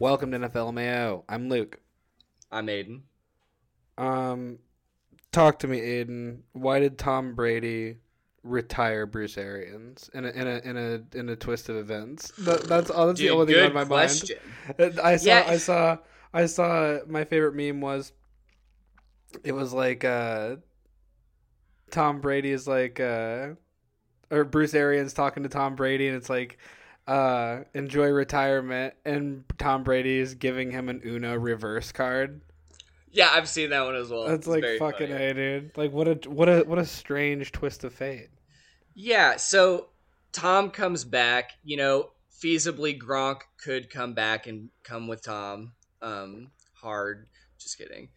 Welcome to NFL Mayo. I'm Luke. I'm Aiden. Um, talk to me, Aiden. Why did Tom Brady retire Bruce Arians in a in a in a in a twist of events? That, that's all. That's Dude, the only thing on my question. mind. I saw. Yeah. I saw. I saw. My favorite meme was. It was like uh, Tom Brady is like uh, or Bruce Arians talking to Tom Brady, and it's like. Uh, enjoy retirement, and Tom Brady is giving him an Uno reverse card. Yeah, I've seen that one as well. That's It's like fucking funny. a dude. Like what a what a what a strange twist of fate. Yeah, so Tom comes back. You know, feasibly Gronk could come back and come with Tom. Um, hard. Just kidding.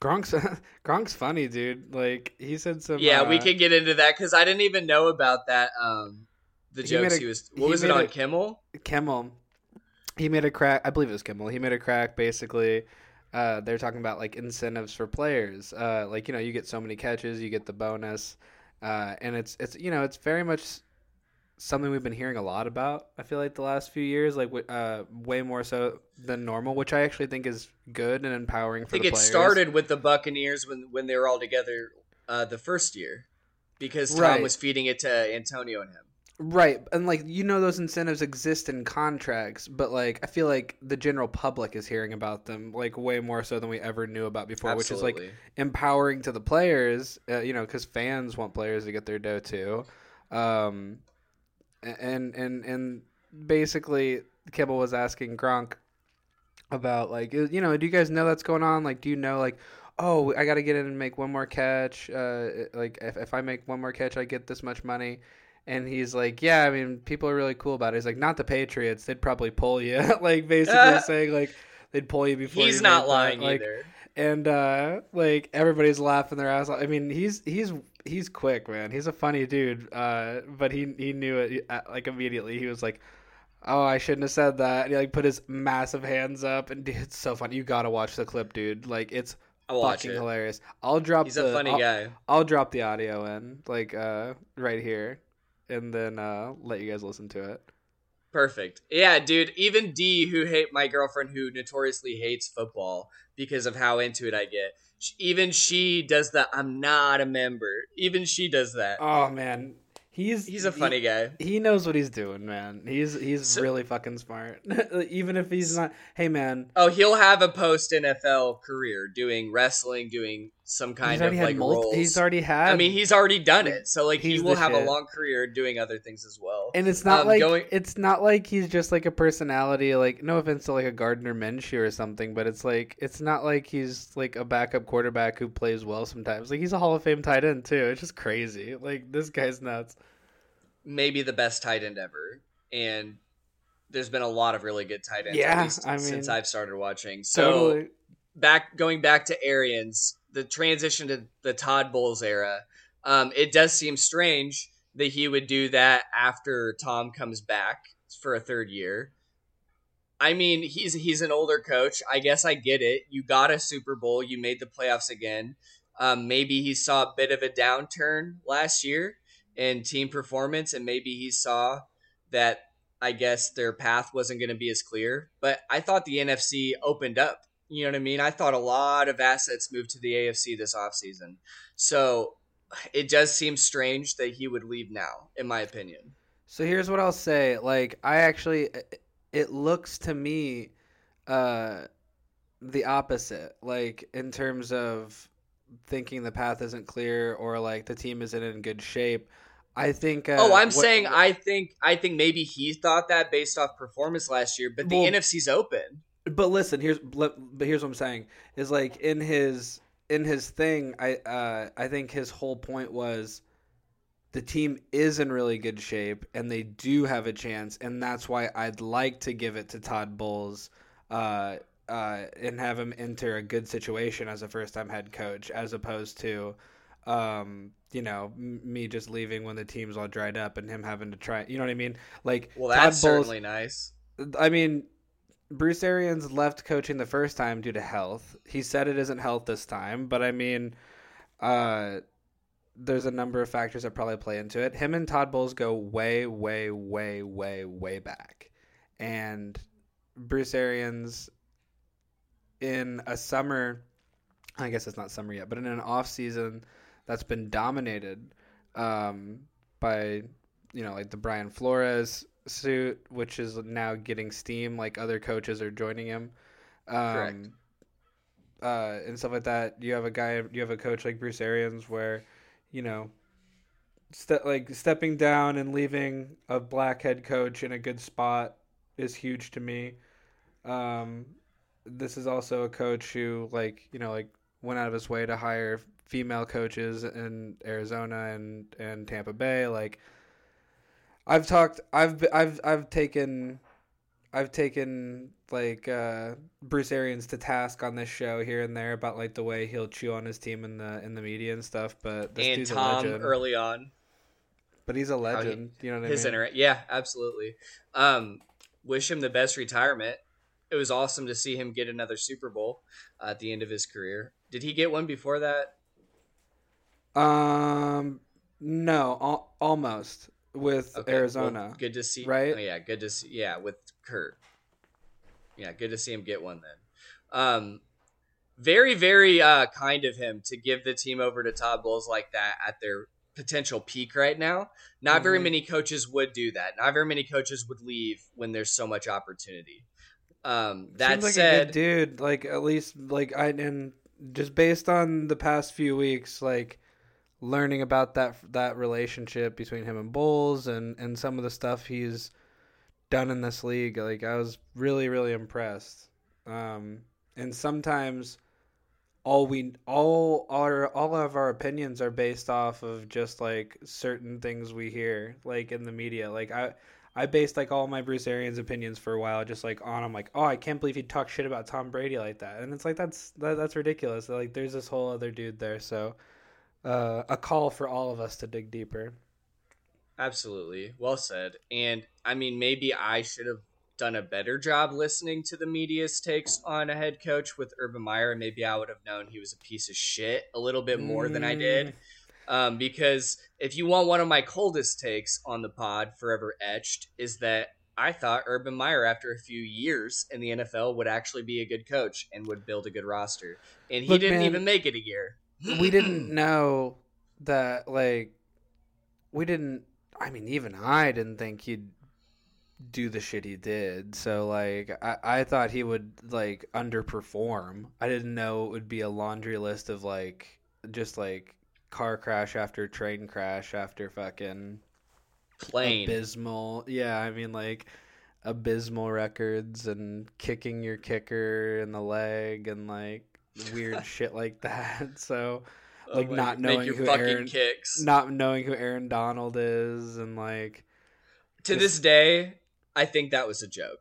Gronk's Gronk's funny, dude. Like he said some. yeah, we uh, could get into that because I didn't even know about that. Um, the He jokes a- he was. he What was it on a- Kimmel? Kimmel. He made a crack. I believe it was Kimmel. He made a crack. Basically, uh, they're talking about like incentives for players. Uh, like you know, you get so many catches, you get the bonus, uh, and it's it's you know it's very much something we've been hearing a lot about. I feel like the last few years, like uh, way more so than normal, which I actually think is good and empowering I for think the it players. started with the Buccaneers when when they were all together uh, the first year, because Tom Right. was feeding it to Antonio and him. Right, and like you know, those incentives exist in contracts, but like I feel like the general public is hearing about them like way more so than we ever knew about before, which is like empowering to the players. Uh, you know, because fans want players to get their dough too, um, and and and basically, Kimmel was asking Gronk about like you know, do you guys know that's going on? Like, do you know like oh, I got to get in and make one more catch. Uh, like if, if I make one more catch, I get this much money. And he's like, yeah, I mean, people are really cool about it. He's like, not the Patriots. They'd probably pull you. like basically saying like they'd pull you before. He's not made that. lying Like, either. And uh like everybody's laughing their ass off. I mean, he's he's he's quick, man. He's a funny dude. Uh, but he he knew it uh, like immediately. He was like, "Oh, I shouldn't have said that." And he like put his massive hands up, and dude, it's so funny. You gotta watch the clip, dude. Like it's fucking it. hilarious. I'll drop. He's the, a funny I'll, guy. I'll drop the audio in like uh right here, and then uh let you guys listen to it. Perfect. Yeah, dude. Even D, who hate my girlfriend, who notoriously hates football because of how into it I get. Even she does that. "I'm not a member." Even she does that. Oh man, he's He's a he- funny guy. He knows what he's doing, man. He's he's So- really fucking smart. Even if he's not, hey man, Oh, he'll have a post NFL career doing wrestling, doing some kind of like multi- roles. He's already had. I mean, he's already done it, so like he will have shit. a long career doing other things as well. and it's not um, like going- it's not like he's just like a personality. Like no offense to like a Gardner Minshew or something, but it's like it's not like he's like a backup quarterback who plays well sometimes. Like he's a Hall of Fame tight end too. It's just crazy. Like this guy's nuts. Maybe the best tight end ever, and there's been a lot of really good tight ends. Yeah, at least I since I've started watching. So totally. back going back to Arians, the transition to the Todd Bowles era, um, it does seem strange that he would do that after Tom comes back for a third year. I mean, he's he's an older coach. I guess I get it. You got a Super Bowl. You made the playoffs again. Um, maybe he saw a bit of a downturn last year in team performance, and maybe he saw that I guess their path wasn't going to be as clear. But I thought the NFC opened up. You know what I mean? I thought a lot of assets moved to the AFC this offseason. So it does seem strange that he would leave now, in my opinion. So here's what I'll say. Like I actually it looks to me uh the opposite. Like in terms of thinking the path isn't clear or like the team isn't in good shape. I think uh, oh, I'm what- saying I think I think maybe he thought that based off performance last year, but the Well- NFC's open. But listen, here's but here's what I'm saying is like in his in his thing, I uh I think his whole point was the team is in really good shape and they do have a chance, and that's why I'd like to give it to Todd Bowles, uh, uh, and have him enter a good situation as a first time head coach, as opposed to, um, you know, m- me just leaving when the team's all dried up and him having to try. You know what I mean? Like Well, Todd that's Bowles- certainly nice. I mean, Bruce Arians left coaching the first time due to health. He said it isn't health this time, but I mean, uh, there's a number of factors that probably play into it. Him and Todd Bowles go way, way, way, way, way back, and Bruce Arians in a summer, I guess it's not summer yet, but in an off season that's been dominated um, by you know like the Brian Flores suit, which is now getting steam. Like other coaches are joining him. Um, Correct. Uh, and stuff like that. You have a guy, you have a coach like Bruce Arians, where, you know, ste- like stepping down and leaving a black head coach in a good spot is huge to me. Um, this is also a coach who, like, you know, like went out of his way to hire female coaches in Arizona and and Tampa Bay. Like, I've talked, I've I've I've taken, I've taken like uh, Bruce Arians to task on this show here and there about like the way he'll chew on his team in the in the media and stuff. But this and Tom early on. but he's a he- legend. you know what His I mean? inter- yeah, absolutely. Um, wish him the best retirement. It was awesome to see him get another Super Bowl uh, at the end of his career. Did he get one before that? um, no, al- almost with Okay, Arizona. well, good to see. right? Oh, yeah, good to see. Yeah, with Kurt. Yeah, good to see him get one then. Um, very, very uh, kind of him to give the team over to Todd Bowles like that at their potential peak right now. Not very Mhm. many coaches would do that. Not very many coaches would leave when there's so much opportunity. Um, that like a said, dude. Like at least like I and just based on the past few weeks, like learning about that that relationship between him and Bowles and and some of the stuff he's done in this league, like I was really really impressed. Um, and sometimes all we all our all of our opinions are based off of just like certain things we hear like in the media. Like I I based like all my Bruce Arians opinions for a while just like on I'm like, "Oh, I can't believe he talked shit about Tom Brady like that." And it's like that's that, that's ridiculous. Like there's this whole other dude there, so uh, a call for all of us to dig deeper. Absolutely. Well said. And I mean, maybe I should have done a better job listening to the media's takes on a head coach with Urban Meyer. Maybe I would have known he was a piece of shit a little bit more than I did. Um, because if you want one of my coldest takes on the pod, forever etched, is that I thought Urban Meyer, after a few years in the NFL, would actually be a good coach and would build a good roster. And he Look, didn't man, even make it a year. We didn't know that like we didn't i mean even i didn't think he'd do the shit he did so like i, I thought he would like underperform i didn't know it would be a laundry list of like just like car crash after train crash after fucking Plain. abysmal yeah i mean like abysmal records and kicking your kicker in the leg and like weird shit like that so Oh like, not knowing who Aaron- kicks. not knowing who aaron donald is and like to Just- this day, I think that was a joke.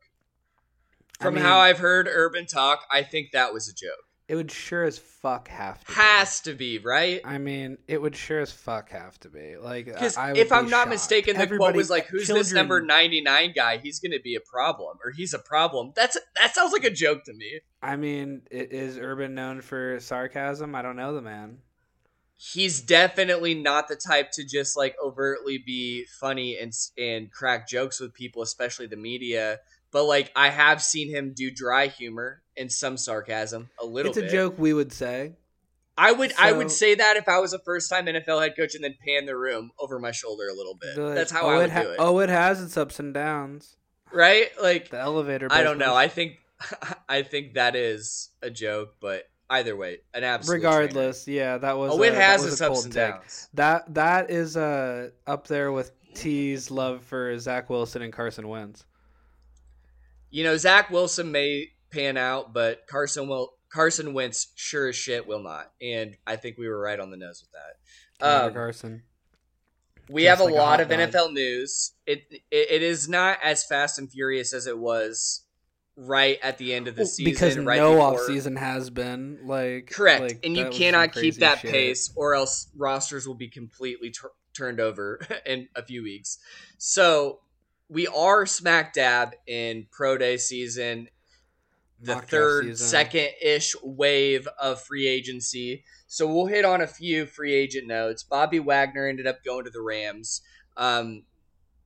I From mean, how I've heard Urban talk, I think that was a joke. It would sure as fuck have to be. Has to be, right? I mean, it would sure as fuck have to be. Like, Because if I'm not shocked. mistaken, the quote was like, "Who's this number 99 guy? He's going to be a problem, or he's a problem." That's that sounds like a joke to me. I mean, is Urban known for sarcasm? I don't know the man. He's definitely not the type to just like overtly be funny and and crack jokes with people, especially the media. But like, I have seen him do dry humor and some sarcasm, a little. Bit. It's a bit. joke we would say. I would I would say that if I was a first time NFL head coach and then pan the room over my shoulder a little bit. Like, That's how oh, I would ha- do it. Oh, it has its ups and downs. Right? Like The elevator. I don't know. I think I think that is a joke, but either way, an absolute trainer. Regardless, yeah, that was. Oh, it a- has its ups and take. downs. That that is uh up there with T's love for Zach Wilson and Carson Wentz. You know, Zach Wilson may pan out, but Carson will Carson Wentz sure as shit will not. And I think we were right on the nose with that. Um, Carson. We Just have a like a lot hot of. NFL news. It, it it is not as fast and furious as it was right at the end of the season. because right no before. off season has been like Correct, like, and you that was some cannot keep that shit. pace, or else rosters will be completely tur turned over in a few weeks. So we are smack dab in pro day season. The third, second ish wave of free agency. So we'll hit on a few free agent notes. Bobby Wagner ended up going to the Rams. Um,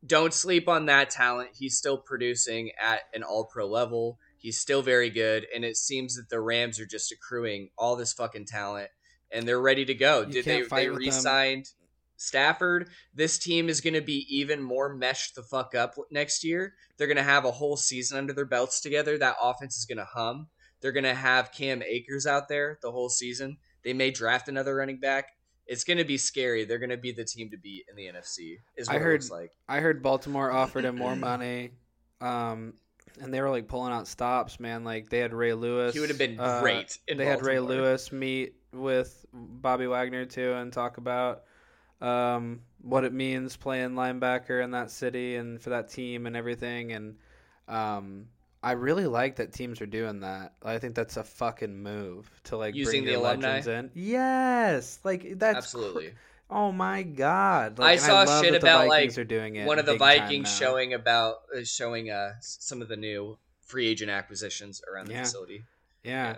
don't sleep on that talent. He's still producing at an all pro level. He's still very good. And it seems that the Rams are just accruing all this fucking talent and they're ready to go. You Did they, they re signed Stafford? This team is going to be even more meshed the fuck up next year. They're going to have a whole season under their belts together. That offense is going to hum. They're going to have Cam Akers out there the whole season. They may draft another running back. It's going to be scary. They're going to be the team to beat in the NFC. Is I what it heard- looks like. I heard Baltimore offered him more money, um, and they were like pulling out stops, man. Like they had Ray Lewis. He would have been uh, great. In they had Ray Lewis meet with Bobby Wagner too and talk about um, what it means playing linebacker in that city and for that team and everything. And um, I really like that teams are doing that. I think that's a fucking move to like Using bring the alumni? legends in. Yes, like that's cr- Absolutely. oh my god! Like, I saw love shit about, like, are doing it One of the Vikings showing about uh, showing uh, some of the new free agent acquisitions around the Yeah. facility. Yeah.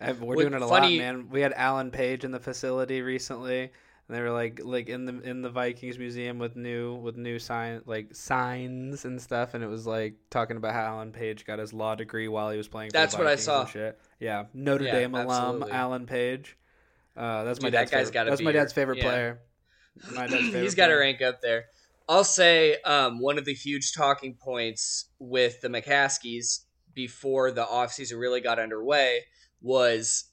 Uh, We're doing it a funny- lot, man. We had Alan Page in the facility recently, and they were like like in the in the Vikings museum with new with new sign like signs and stuff, and it was like talking about how Alan Page got his law degree while he was playing. For That's the what I saw. Shit. Yeah, Notre Yeah, Dame alum. Alan Page. Uh, that's my Dude, that dad's guy's favorite. gotta That's my dad's favorite yeah. player. My dad's favorite. He's got to rank up there. I'll say um, one of the huge talking points with the McCaskies before the offseason really got underway was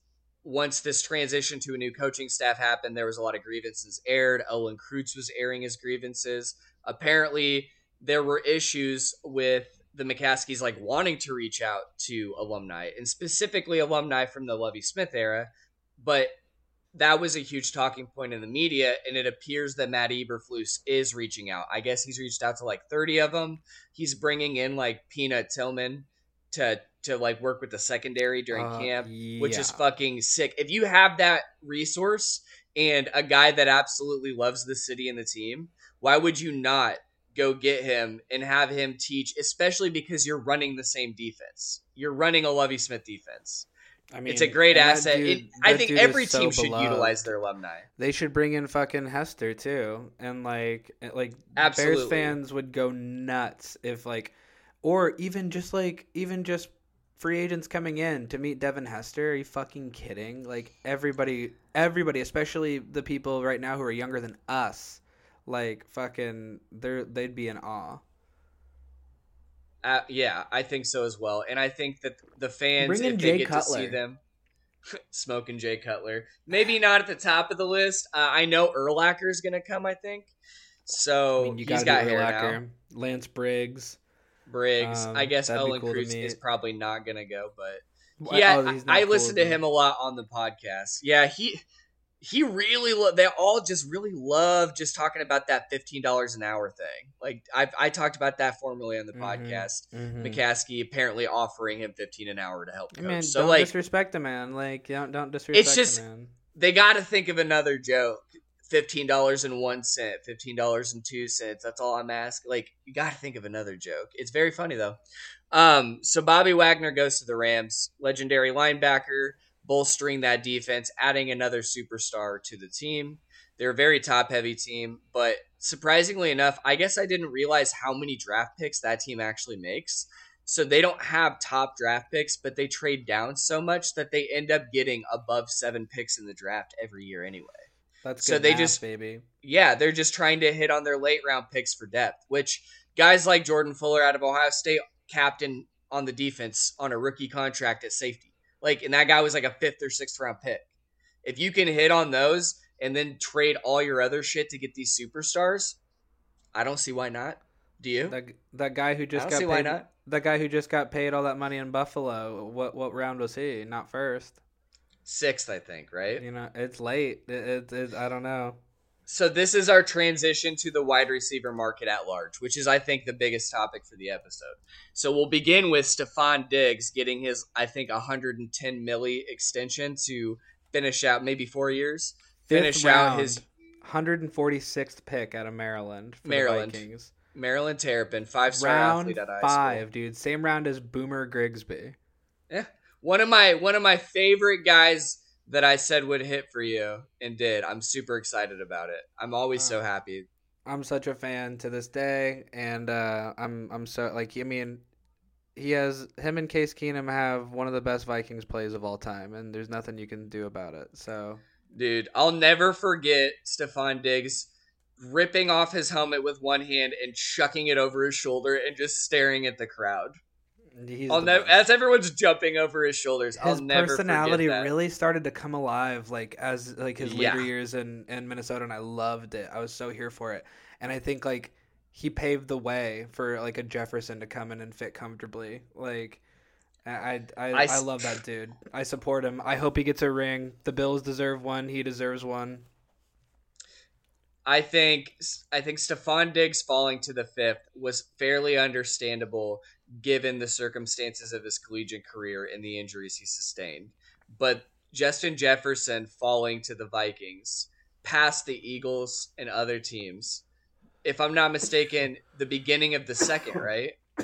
once this transition to a new coaching staff happened, there was a lot of grievances aired. Olin Kreutz was airing his grievances. Apparently, there were issues with the McCaskies like wanting to reach out to alumni and specifically alumni from the Lovie Smith era, but that was a huge talking point in the media, and it appears that Matt Eberflus is reaching out. I guess he's reached out to like 30 of them. He's bringing in like Peanut Tillman to to like work with the secondary during Uh, camp, which is fucking sick. If you have that resource and a guy that absolutely loves the city and the team, why would you not go get him and have him teach? Especially because you're running the same defense. You're running a Lovie Smith defense. I mean, it's a great asset. dude- it, I think every so team should beloved. utilize their alumni. They should bring in fucking Hester too, and like like Absolutely. Bears fans would go nuts if like, or even just like even just free agents coming in to meet Devin Hester. Are you fucking kidding? Like everybody, everybody, especially the people right now who are younger than us, like fucking, they're they'd be in awe. Uh, yeah, I think so as well. And I think that the fans, Bring if Jay they get to see them, smoking Jay Cutler, maybe not at the top of the list. Uh, I know Urlacher is going to come. I think so. I mean, you he's got do. Urlacher, Lance Briggs. Briggs. Um, I guess Owen cool Cruz is probably not to go, but yeah, oh, I, I cool listened to him a lot on the podcast. Yeah, he he really lo- they all just really love just talking about that fifteen dollars an hour thing. Like I I talked about that formerly on the Mhm. podcast. Mhm. McCaskey apparently offering him fifteen an hour to help coach. Man, so don't like disrespect the man. Like, don't don't disrespect It's just- the man. they got to think of another joke. Fifteen dollars and one cent, fifteen dollars and two cents. That's all I'm asking. Like you got to think of another joke. It's very funny though. Um, so Bobby Wagner goes to the Rams, legendary linebacker, bolstering that defense, adding another superstar to the team. They're a very top heavy team, but surprisingly enough, I guess I didn't realize how many draft picks that team actually makes. So they don't have top draft picks, but they trade down so much that they end up getting above seven picks in the draft every year anyway. That's so they math, just- baby. Yeah, they're just trying to hit on their late round picks for depth, which guys like Jordan Fuller out of Ohio State, captain on the defense on a rookie contract at safety. Like, and that guy was like a fifth or sixth round pick. If you can hit on those and then trade all your other shit to get these superstars, I don't see why not. Do you? That that guy who just don't got see paid. why not. That guy who just got paid all that money in Buffalo. What what round was he? Not first. Sixth, I think, right? You know, it's late. It, it, it, I don't know. So this is our transition to the wide receiver market at large, which is I think the biggest topic for the episode. So we'll begin with Stefon Diggs getting his I think 110 milli extension to finish out maybe 4 years. Fifth Finish round, out his 146th pick out of Maryland. For Maryland. The Vikings. Maryland Terrapin, five-star Round athlete at high five, school. dude. Same round as Boomer Grigsby. Yeah. One of my one of my favorite guys that I said would hit for you and did. I'm super excited about it. I'm always so happy. I'm such a fan to this day, and uh, I'm I'm so like I mean, he has him and Case Keenum have one of the best Vikings plays of all time, and there's nothing you can do about it. So, dude, I'll never forget Stefon Diggs ripping off his helmet with one hand and chucking it over his shoulder and just staring at the crowd. He's I'll never, as everyone's jumping over his shoulders. his I'll never personality that. really started to come alive like as like his later Yeah. years in in Minnesota and I loved it. I was so here for it. And I think like he paved the way for like a Jefferson to come in and fit comfortably. Like I I I love that dude. I support him. I hope he gets a ring. The Bills deserve one. He deserves one. I think I think Stefon Diggs falling to the fifth was fairly understandable given the circumstances of his collegiate career and the injuries he sustained. But Justin Jefferson falling to the Vikings past the Eagles and other teams, if I'm not mistaken, the beginning of the second, right?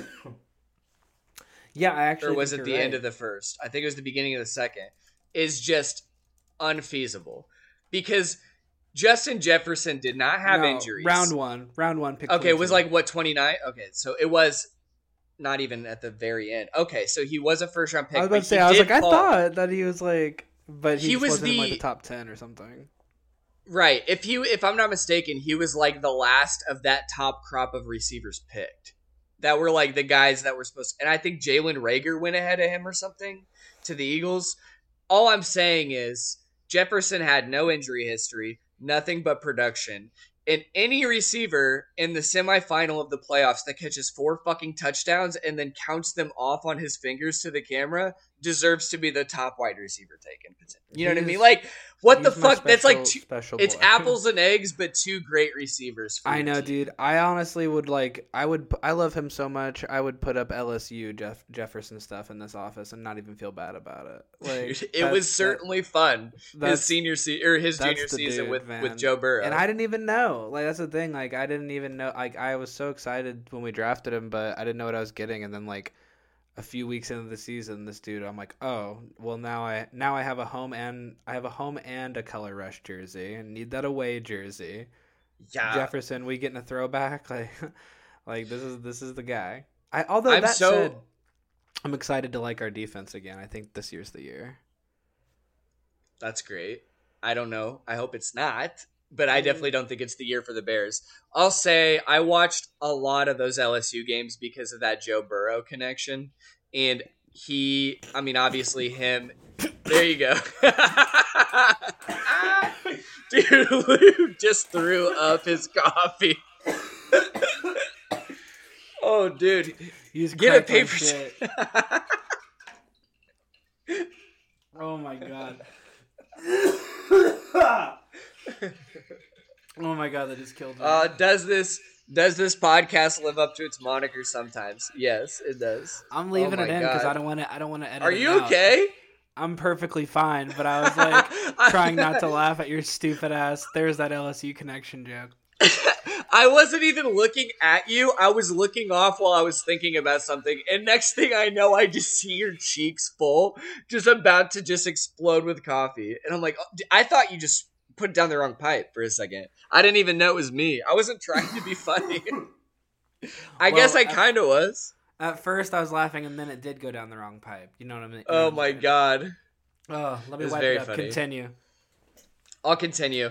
Yeah, I actually or was it the you're end of the first? I think it was the beginning of the second. Is just unfeasible because Justin Jefferson did not have No, injuries. Round 1. Round 1 pick Okay, it was like what twenty nine. Okay, so it was not even at the very end. Okay, so he was a first round pick. I was about to say I was like I thought that he was like but he, He was wasn't in like the- the top 10 or something. right. If he, if I'm not mistaken, he was like the last of that top crop of receivers picked. That were like the guys that were supposed, To, and I think Jalen Reagor went ahead of him or something to the Eagles. All I'm saying is Jefferson had no injury history, nothing but production. And any receiver in the semifinal of the playoffs that catches four fucking touchdowns and then counts them off on his fingers to the camera deserves to be the top wide receiver taken. You know what I mean? Like, what the fuck? That's like special- two, special it's boy. apples and eggs, but two great receivers. For I know, team. dude. I honestly would like. I would. I love him so much. I would put up LSU Jeff Jefferson stuff in this office and not even feel bad about it. Like it that- was that- certainly fun. His senior season or his junior season dude, with man. with Joe Burrow. and I didn't even know. Like that's the thing. Like I didn't even know. Like I was so excited when we drafted him, but I didn't know what I was getting. And then like a few weeks into the season, this dude, I'm like, oh, well now I now I have a home and I have a home and a color rush jersey and need that away jersey. yeah, Jefferson, we getting a throwback? Like, like this is this is the guy. I although I'm that so- said, I'm excited to like our defense again. I think this year's the year. that's great. I don't know. I hope it's not, but I mm-hmm. definitely don't think it's the year for the Bears. I'll say I watched a lot of those LSU games because of that Joe Burrow connection, and he. I mean, obviously him. There you go. Dude, Luke just threw up his coffee. oh, dude. He's Get a paper. shit. Oh my god. oh my god, that just killed me. uh, does this does this podcast live up to its moniker sometimes? Yes, it does. I'm leaving oh it in because I don't want to. I don't want to edit. Are you okay? I'm perfectly fine, but I was like trying not to laugh at your stupid ass. There's that LSU connection joke. I wasn't even looking at you. I was looking off while I was thinking about something. And next thing I know, I just see your cheeks full, just about to just explode with coffee. And I'm like, I thought you just put down the wrong pipe for a second. I didn't even know it was me. I wasn't trying to be funny. I Well, guess I kind of was. At first, I was laughing, and then it did go down the wrong pipe. You know what I mean? Oh my god. Oh, let me wipe it up. funny. Continue. I'll continue.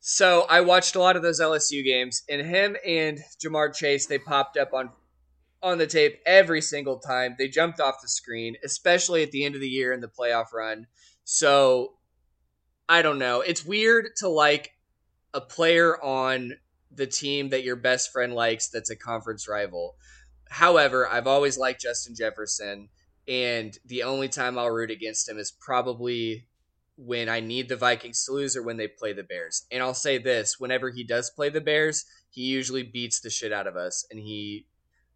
So I watched a lot of those LSU games, and him and Ja'Marr Chase they popped up on on the tape every single time. They jumped off the screen, especially at the end of the year in the playoff run. So I don't know. It's weird to like a player on the team that your best friend likes that's a conference rival. However, I've always liked Justin Jefferson, and the only time I'll root against him is probably when I need the Vikings to lose or when they play the Bears. And I'll say this whenever he does play the Bears, he usually beats the shit out of us. And he,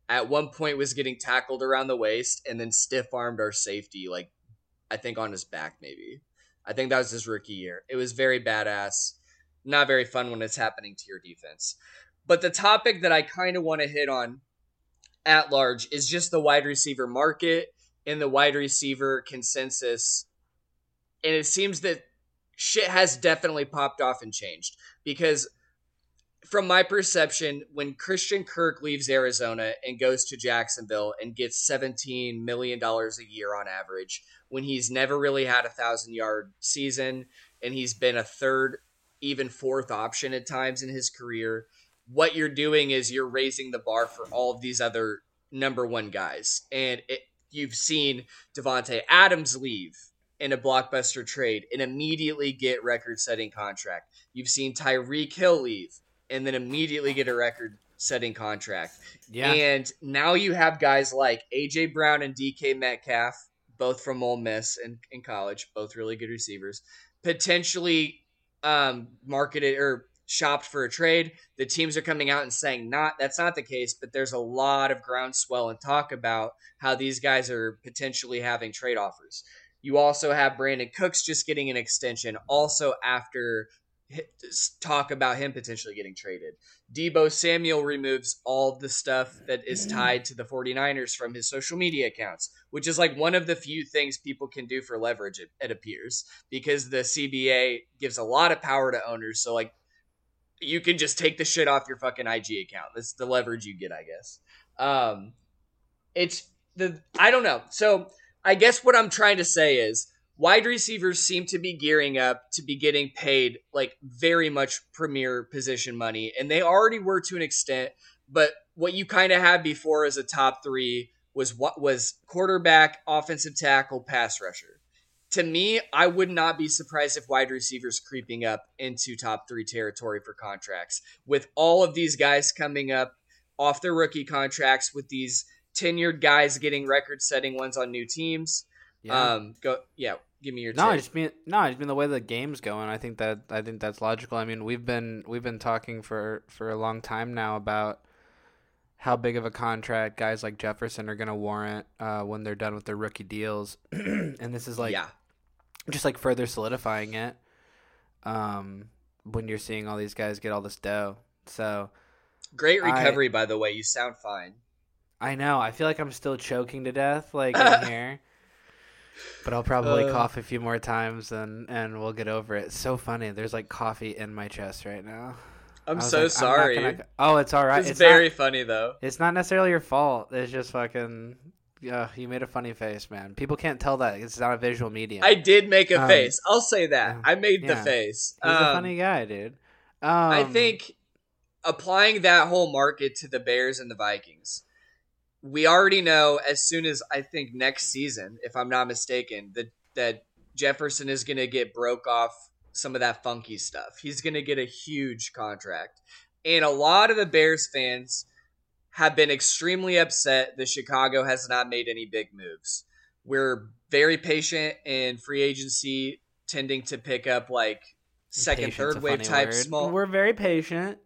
at one point, was getting tackled around the waist and then stiff armed our safety, like, I think on his back, maybe. I think that was his rookie year. It was very badass. Not very fun when it's happening to your defense. But the topic that I kind of want to hit on at large is just the wide receiver market in the wide receiver consensus, and it seems that shit has definitely popped off and changed because from my perception, when Christian Kirk leaves Arizona and goes to Jacksonville and gets $17 million a year on average, when he's never really had a thousand yard season and he's been a third, even fourth option at times in his career, what you're doing is you're raising the bar for all of these other number one guys. And it, you've seen Davante Adams leave in a blockbuster trade and immediately get record setting contract. You've seen Tyreek Hill leave and then immediately get a record setting contract. Yeah. And now you have guys like AJ Brown and DK Metcalf, both from Ole Miss and in college, both really good receivers, potentially um, marketed or shopped for a trade. The teams are coming out and saying not that's not the case, but there's a lot of groundswell and talk about how these guys are potentially having trade offers. You also have Brandin Cooks just getting an extension also after talk about him potentially getting traded. Deebo Samuel removes all the stuff that is tied to the 49ers from his social media accounts, which is like one of the few things people can do for leverage, it, it appears, because the CBA gives a lot of power to owners. So, like, you can just take the shit off your fucking IG account. That's the leverage you get, I guess. Um, it's the, I don't know. So, I guess what I'm trying to say is wide receivers seem to be gearing up to be getting paid like very much premier position money, and they already were to an extent. But what you kind of had before as a top three was what was quarterback, offensive tackle, pass rusher. To me, I would not be surprised if wide receivers creeping up into top three territory for contracts. With all of these guys coming up off their rookie contracts, with these tenured guys getting record setting ones on new teams. Yeah. Um, go yeah give me your no. I just mean no. I just mean the way the game's going. I think that I think that's logical. I mean, we've been we've been talking for for a long time now about how big of a contract guys like Jefferson are going to warrant uh, when they're done with their rookie deals, and this is like yeah. just like further solidifying it. Um, when you're seeing all these guys get all this dough, so great recovery. I, by the way, you sound fine. I know. I feel like I'm still choking to death, like in here but I'll probably uh, cough a few more times and and we'll get over it. so funny. There's like coffee in my chest right now. I'm so like, sorry. I'm gonna... Oh, it's all right. It's, it's very not, funny though. It's not necessarily your fault. It's just fucking. Yeah, you made a funny face, man. People can't tell that it's not a visual medium. I did make a um, face. I'll say that. I made yeah. the face. He's um, a funny guy, dude. Um, I think applying that whole market to the Bears and the Vikings we already know as soon as I think next season, if I'm not mistaken, that that Jefferson is going to get broke off some of that funky stuff. He's going to get a huge contract. And a lot of the Bears fans have been extremely upset that Chicago has not made any big moves. We're very patient in free agency, tending to pick up like second, Patient's third wave type word. small. We're very patient.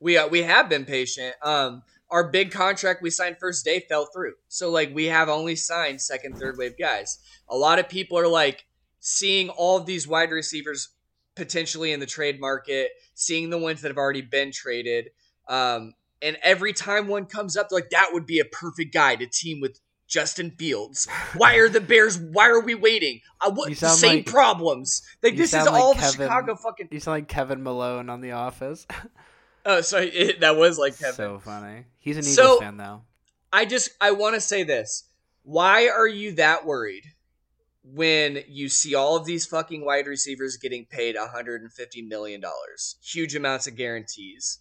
We uh, we have been patient. Um, our big contract we signed first day fell through. So like we have only signed second, third wave guys. A lot of people are like seeing all of these wide receivers potentially in the trade market, seeing the ones that have already been traded. Um, and every time one comes up, like that would be a perfect guy to team with Justin Fields. Why are the Bears? Why are we waiting? Uh, what the same like, problems? Like this is all the Chicago fucking. You sound like Kevin Malone on The Office. Oh, sorry, it, that was like Kevin. So funny. He's an Eagles so, fan though. I just I want to say this. Why are you that worried when you see all of these fucking wide receivers getting paid 150 million dollars, huge amounts of guarantees,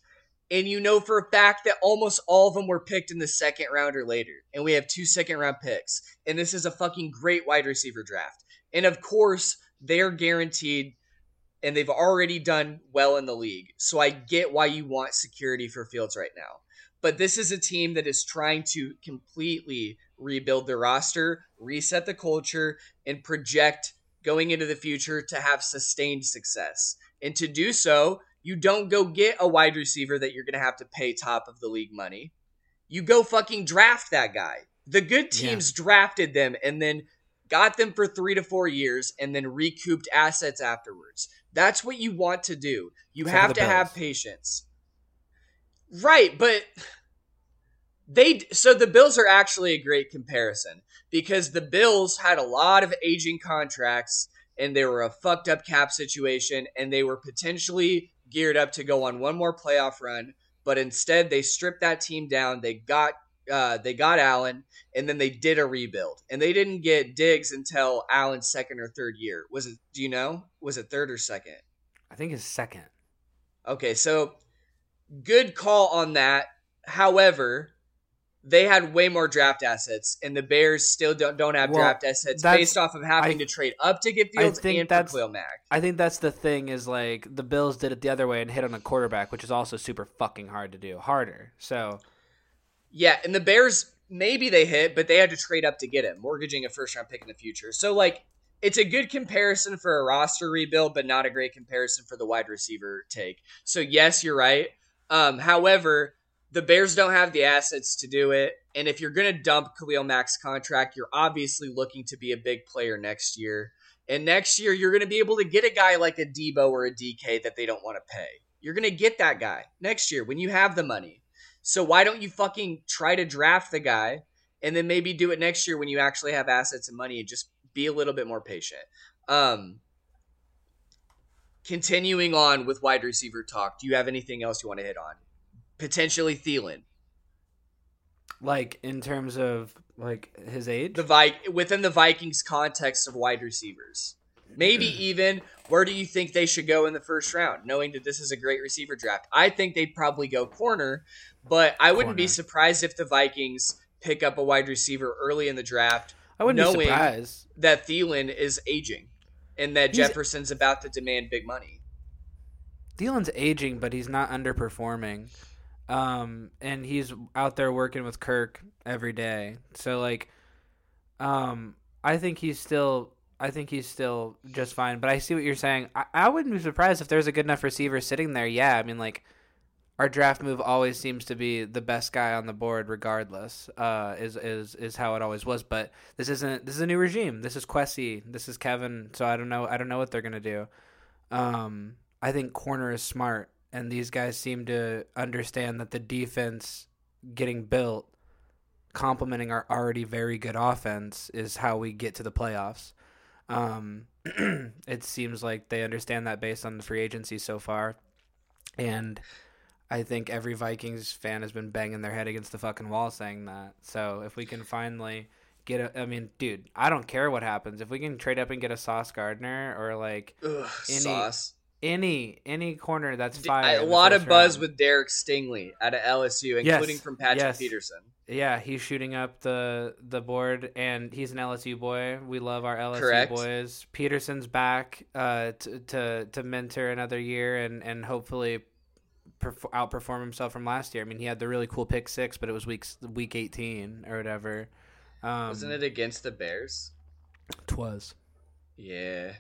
and you know for a fact that almost all of them were picked in the second round or later, and we have two second round picks, and this is a fucking great wide receiver draft, and of course they're guaranteed and they've already done well in the league. So I get why you want security for Fields right now. But this is a team that is trying to completely rebuild their roster, reset the culture, and project going into the future to have sustained success. And to do so, you don't go get a wide receiver that you're going to have to pay top of the league money. You go fucking draft that guy. The good teams yeah. drafted them and then got them for three to four years and then recouped assets afterwards. That's what you want to do. You Except have to have patience. Right, but They so the Bills are actually a great comparison because the Bills had a lot of aging contracts and they were a fucked up cap situation and they were potentially geared up to go on one more playoff run, but instead they stripped that team down. They got uh, they got Allen, and then they did a rebuild, and they didn't get Diggs until Allen's second or third year. Was it? Do you know? Was it third or second? I think it's second. Okay, so good call on that. However, they had way more draft assets, and the Bears still don't, don't have Well, draft assets based off of having I- to trade up to get I Fields think and for that's- Khalil Mack. I think that's the thing is like the Bills did it the other way and hit on a quarterback, which is also super fucking hard to do, harder. So Yeah, and the Bears maybe they hit, but they had to trade up to get him, mortgaging a first round pick in the future. So like it's a good comparison for a roster rebuild, but not a great comparison for the wide receiver take. So yes, you're right. Um, however, the Bears don't have the assets to do it, and if you're gonna dump Khalil Mack's contract, you're obviously looking to be a big player next year. And next year, you're going to be able to get a guy like a Deebo or a DK that they don't want to pay. You're going to get that guy next year when you have the money. So why don't you fucking try to draft the guy and then maybe do it next year when you actually have assets and money and just be a little bit more patient. Um continuing on with wide receiver talk, do you have anything else you want to hit on? Potentially Thielen. like in terms of like his age, The Vi- within the Vikings context of wide receivers. Maybe even where do you think they should go in the first round, knowing that this is a great receiver draft? I think they'd probably go corner, but I wouldn't be surprised if the Vikings pick up a wide receiver early in the draft I wouldn't knowing- be surprised. that Thielen is aging and that He's- Jefferson's about to demand big money. Thielen's aging, but he's not underperforming. Um, and he's out there working with Kirk every day. So like, um, I think he's still, I think he's still just fine. But I see what you're saying. I, I wouldn't be surprised if there's a good enough receiver sitting there. Yeah, I mean like, our draft move always seems to be the best guy on the board, regardless. Uh, is is is how it always was. But this isn't. This is a new regime. This is Kwesi. This is Kevin. So I don't know. I don't know what they're gonna do. Um, I think corner is smart, and these guys seem to understand that the defense getting built, complementing our already very good offense, is how we get to the playoffs. Um, it seems like they understand that based on the free agency so far, and I think every Vikings fan has been banging their head against the fucking wall saying that. So if we can finally get a, I mean, dude, I don't care what happens. If we can trade up and get a Sauce Gardner or like Ugh, Any- sauce. Any any corner that's D- fine. I- a lot of buzz with Derek Stingley out of LSU, Yes, including from Patrick yes. Peterson. yeah, he's shooting up the the board, and he's an LSU boy. We love our LSU Correct. boys. Peterson's back uh, to, to to mentor another year and and hopefully perf- outperform himself from last year. I mean, he had the really cool pick six, but it was week week eighteen or whatever. Um, Wasn't it against the Bears? Twas. Yeah.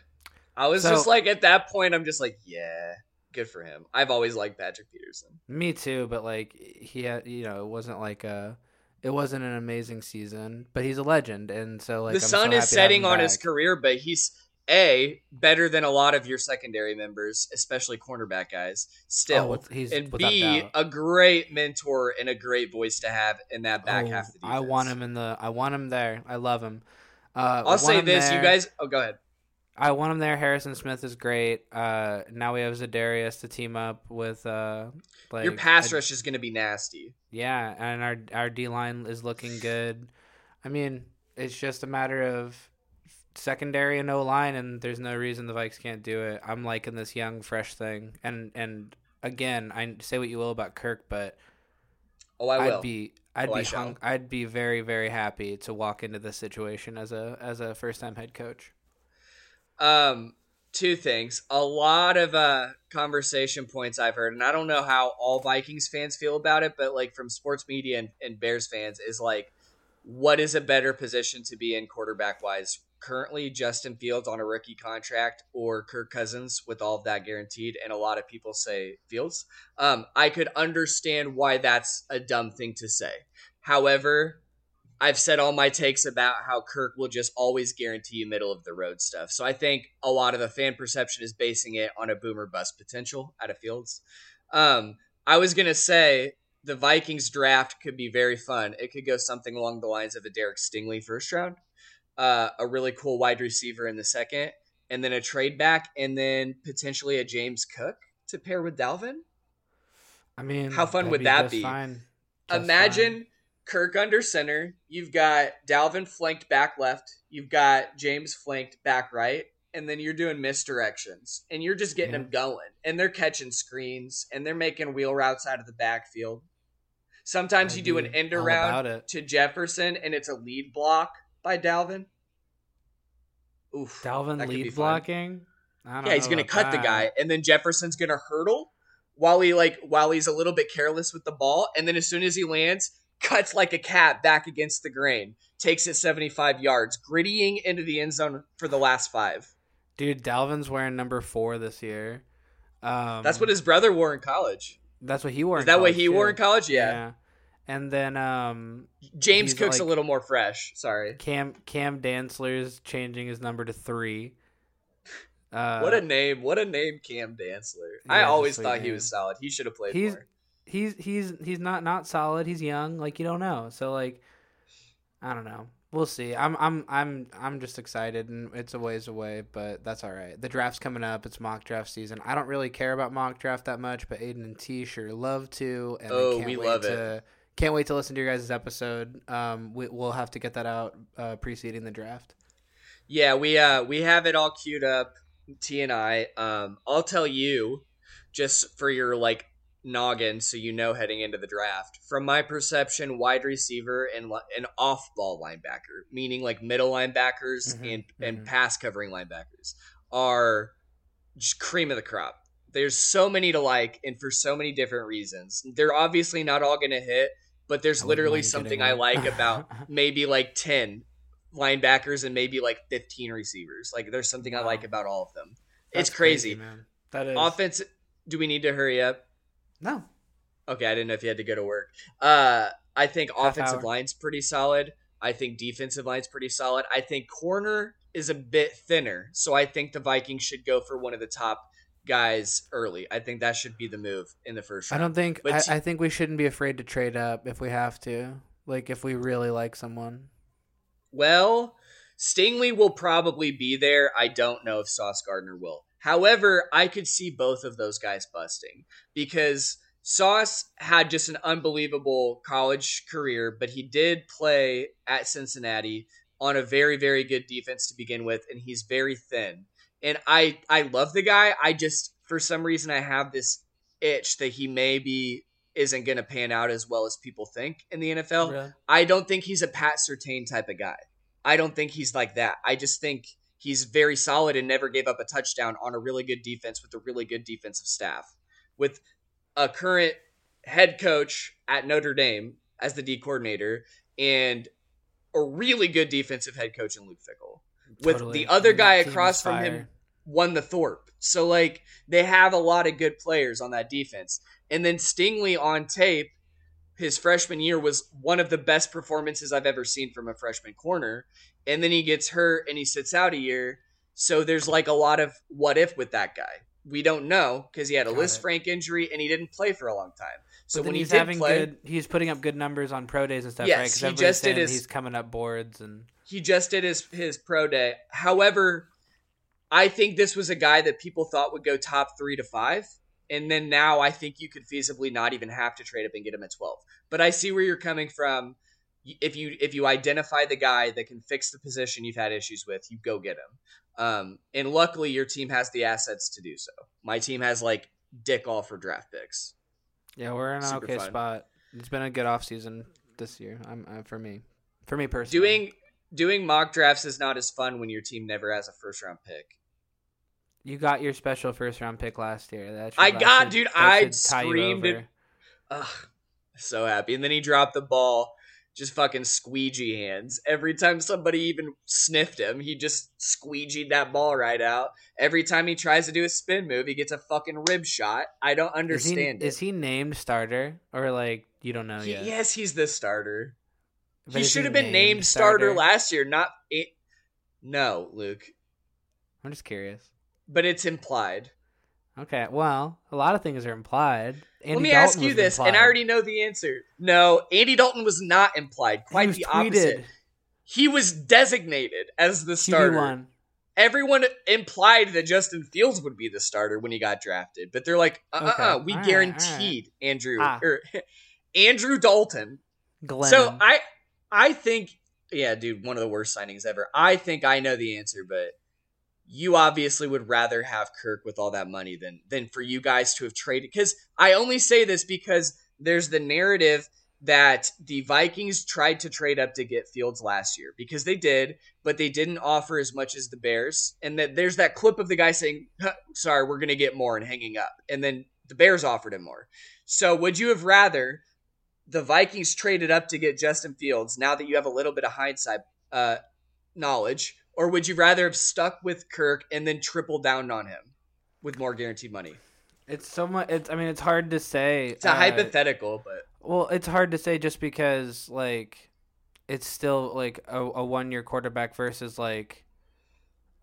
I was So- just like, at that point, I'm just like, yeah, good for him. I've always liked Patrick Peterson. Me too, but like he had, you know, it wasn't like a, it wasn't an amazing season, but he's a legend, and so like the I'm so sun to is setting on his career, but he's a better than a lot of your secondary members, especially cornerback guys. Still, Oh, with- he's and B, doubt. a great mentor and a great voice to have in that back Oh, half of the defense. I want him in the. I want him there. I love him. Uh, I'll say this, you guys. Oh, go ahead. I want him there. Harrison Smith is great. Uh, now we have Za'Darius to team up with. Uh, like Your pass a- rush is going to be nasty. Yeah, and our our D line is looking good. I mean, it's just a matter of secondary and O line, and there's no reason the Vikes can't do it. I'm liking this young, fresh thing, and and again, I say what you will about Kirk, but Oh, I will. I'd be I'd Oh, be hung, I'd be very very happy to walk into this situation as a as a first time head coach. Um, two things. A lot of uh conversation points I've heard, and I don't know how all Vikings fans feel about it, but like from sports media and, and Bears fans, is like, what is a better position to be in quarterback wise? Currently, Justin Fields on a rookie contract or Kirk Cousins with all of that guaranteed, and a lot of people say Fields. Um, I could understand why that's a dumb thing to say. However, I've said all my takes about how Kirk will just always guarantee you middle of the road stuff. So I think a lot of the fan perception is basing it on a boomer bust potential out of Fields. Um, I was gonna say the Vikings draft could be very fun. It could go something along the lines of a Derek Stingley first round, uh, a really cool wide receiver in the second, and then a trade back, and then potentially a James Cook to pair with Dalvin. I mean, How fun be that be? Fine. Just Imagine fine. Kirk under center. You've got Dalvin flanked back left. You've got James flanked back right. And then you're doing misdirections. And you're just getting Yeah. them going. And they're catching screens. And they're making wheel routes out of the backfield. Sometimes I'd you do an end around to Jefferson and it's a lead block by Dalvin. Oof. Dalvin that lead blocking. I don't Yeah, he's gonna about cut the guy, and then Jefferson's gonna hurdle while he like while he's a little bit careless with the ball, and then as soon as he lands, cuts like a cat back against the grain, takes it 75 yards, grittying into the end zone for the last five. Dude, Dalvin's wearing number four this year. Um, That's what his brother wore in college. That's what he wore. Is in that what he wore in college? Yeah. And then um, James Cook's like- a little more fresh. Sorry. Cam Cam Dantzler's changing his number to three. Uh, what a name! What a name, Cam Dantzler. I always thought he was solid. He should have played He's- more. He's he's he's not not solid. He's young. Like you don't know. So like, I don't know. We'll see. I'm I'm I'm I'm just excited, and it's a ways away, but that's all right. The draft's coming up. It's mock draft season. I don't really care about mock draft that much, but Aiden and T sure love to. And I Oh, can't we wait love it. to, Can't wait to listen to your guys' episode. Um, we, we'll have to get that out uh, preceding the draft. Yeah, we uh we have it all queued up. T and I. Um, I'll tell you, just for your like noggin, so you know heading into the draft. From my perception, wide receiver and an off ball linebacker, meaning like middle linebackers Mhm, and and mhm. pass covering linebackers, are just cream of the crop. There's so many to like, and for so many different reasons. They're obviously not all going to hit, but there's literally something I like about maybe like 10 linebackers and maybe like 15 receivers. Like there's something I like about all of them. That's it's crazy. man. That is Offense do we need to hurry up? No, Okay, I didn't know if you had to go to work. Uh I think Half offensive hour. line's pretty solid. I think defensive line's pretty solid. I think corner is a bit thinner. So I think the Vikings should go for one of the top guys early. I think that should be the move in the first I don't think. But I, t- I think we shouldn't be afraid to trade up if we have to. Like if we really like someone. Well, Stingley will probably be there. I don't know if Sauce Gardner will. However, I could see both of those guys busting because Sauce had just an unbelievable college career, but he did play at Cincinnati on a very, very good defense to begin with, and he's very thin. And I, I love the guy. I just, for some reason, I have this itch that he maybe isn't going to pan out as well as people think in the NFL. Really? I don't think he's a Pat Surtain type of guy. I don't think he's like that. I just think he's very solid and never gave up a touchdown on a really good defense with a really good defensive staff. With a current head coach at Notre Dame as the D coordinator and a really good defensive head coach in Luke Fickell. With Totally. the other guy across from him won the Thorpe. So like they have a lot of good players on that defense. And then Stingley on tape, his freshman year was one of the best performances I've ever seen from a freshman corner. And then he gets hurt and he sits out a year. So there's like a lot of what if with that guy. We don't know because he had a Got Liz. Frank injury and he didn't play for a long time. So when he he's did having play, good, he's putting up good numbers on pro days and stuff, Yes, right? he just did his- He's coming up boards and he just did his his pro day. However, I think this was a guy that people thought would go top three to five, and then now I think you could feasibly not even have to trade up and get him at twelve. But I see where you're coming from. If you if you identify the guy that can fix the position you've had issues with, you go get him. Um, and luckily, your team has the assets to do so. My team has like dick all for draft picks. yeah, we're in an Super okay fun. spot. It's been a good off season this year. I'm uh, for me, for me personally. Doing doing mock drafts is not as fun when your team never has a first round pick. You got your special first round pick last year. That should, I got, should- dude, I should tie you screamed it. Ugh, so happy. And then he dropped the ball, just fucking squeegee hands. Every time somebody even sniffed him, he just squeegeed that ball right out. Every time he tries to do a spin move, he gets a fucking rib shot. I don't Is he, understand is he named starter or like you don't know He- yet? yes, he's the starter. But he should have been named starter? last year, not it. No, Luke. I'm just curious. But it's implied. Okay, well, a lot of things are implied. Andy Let me Dalton ask you this, and I already know the answer. No, Andy Dalton was not implied. Quite the tweeted. opposite. He was designated as the starter. QB1. Everyone implied that Justin Fields would be the starter when he got drafted, but they're like, uh, uh, Okay, uh we all right, guaranteed Andrew Ah. or Andrew Dalton. Glennon. So I, I think, yeah, dude, one of the worst signings ever. I think I know the answer, but you obviously would rather have Kirk with all that money than than for you guys to have traded. Because I only say this because there's the narrative that the Vikings tried to trade up to get Fields last year because they did, but they didn't offer as much as the Bears. And that there's that clip of the guy saying, "Sorry, we're gonna get more," and hanging up, and then the Bears offered him more. So would you have rather? the Vikings traded up to get Justin Fields now that you have a little bit of hindsight uh, knowledge, or would you rather have stuck with Kirk and then tripled down on him with more guaranteed money? it's so much. It's. I mean, it's hard to say. It's a uh, hypothetical, but Well, it's hard to say just because like it's still like a, a one year quarterback versus like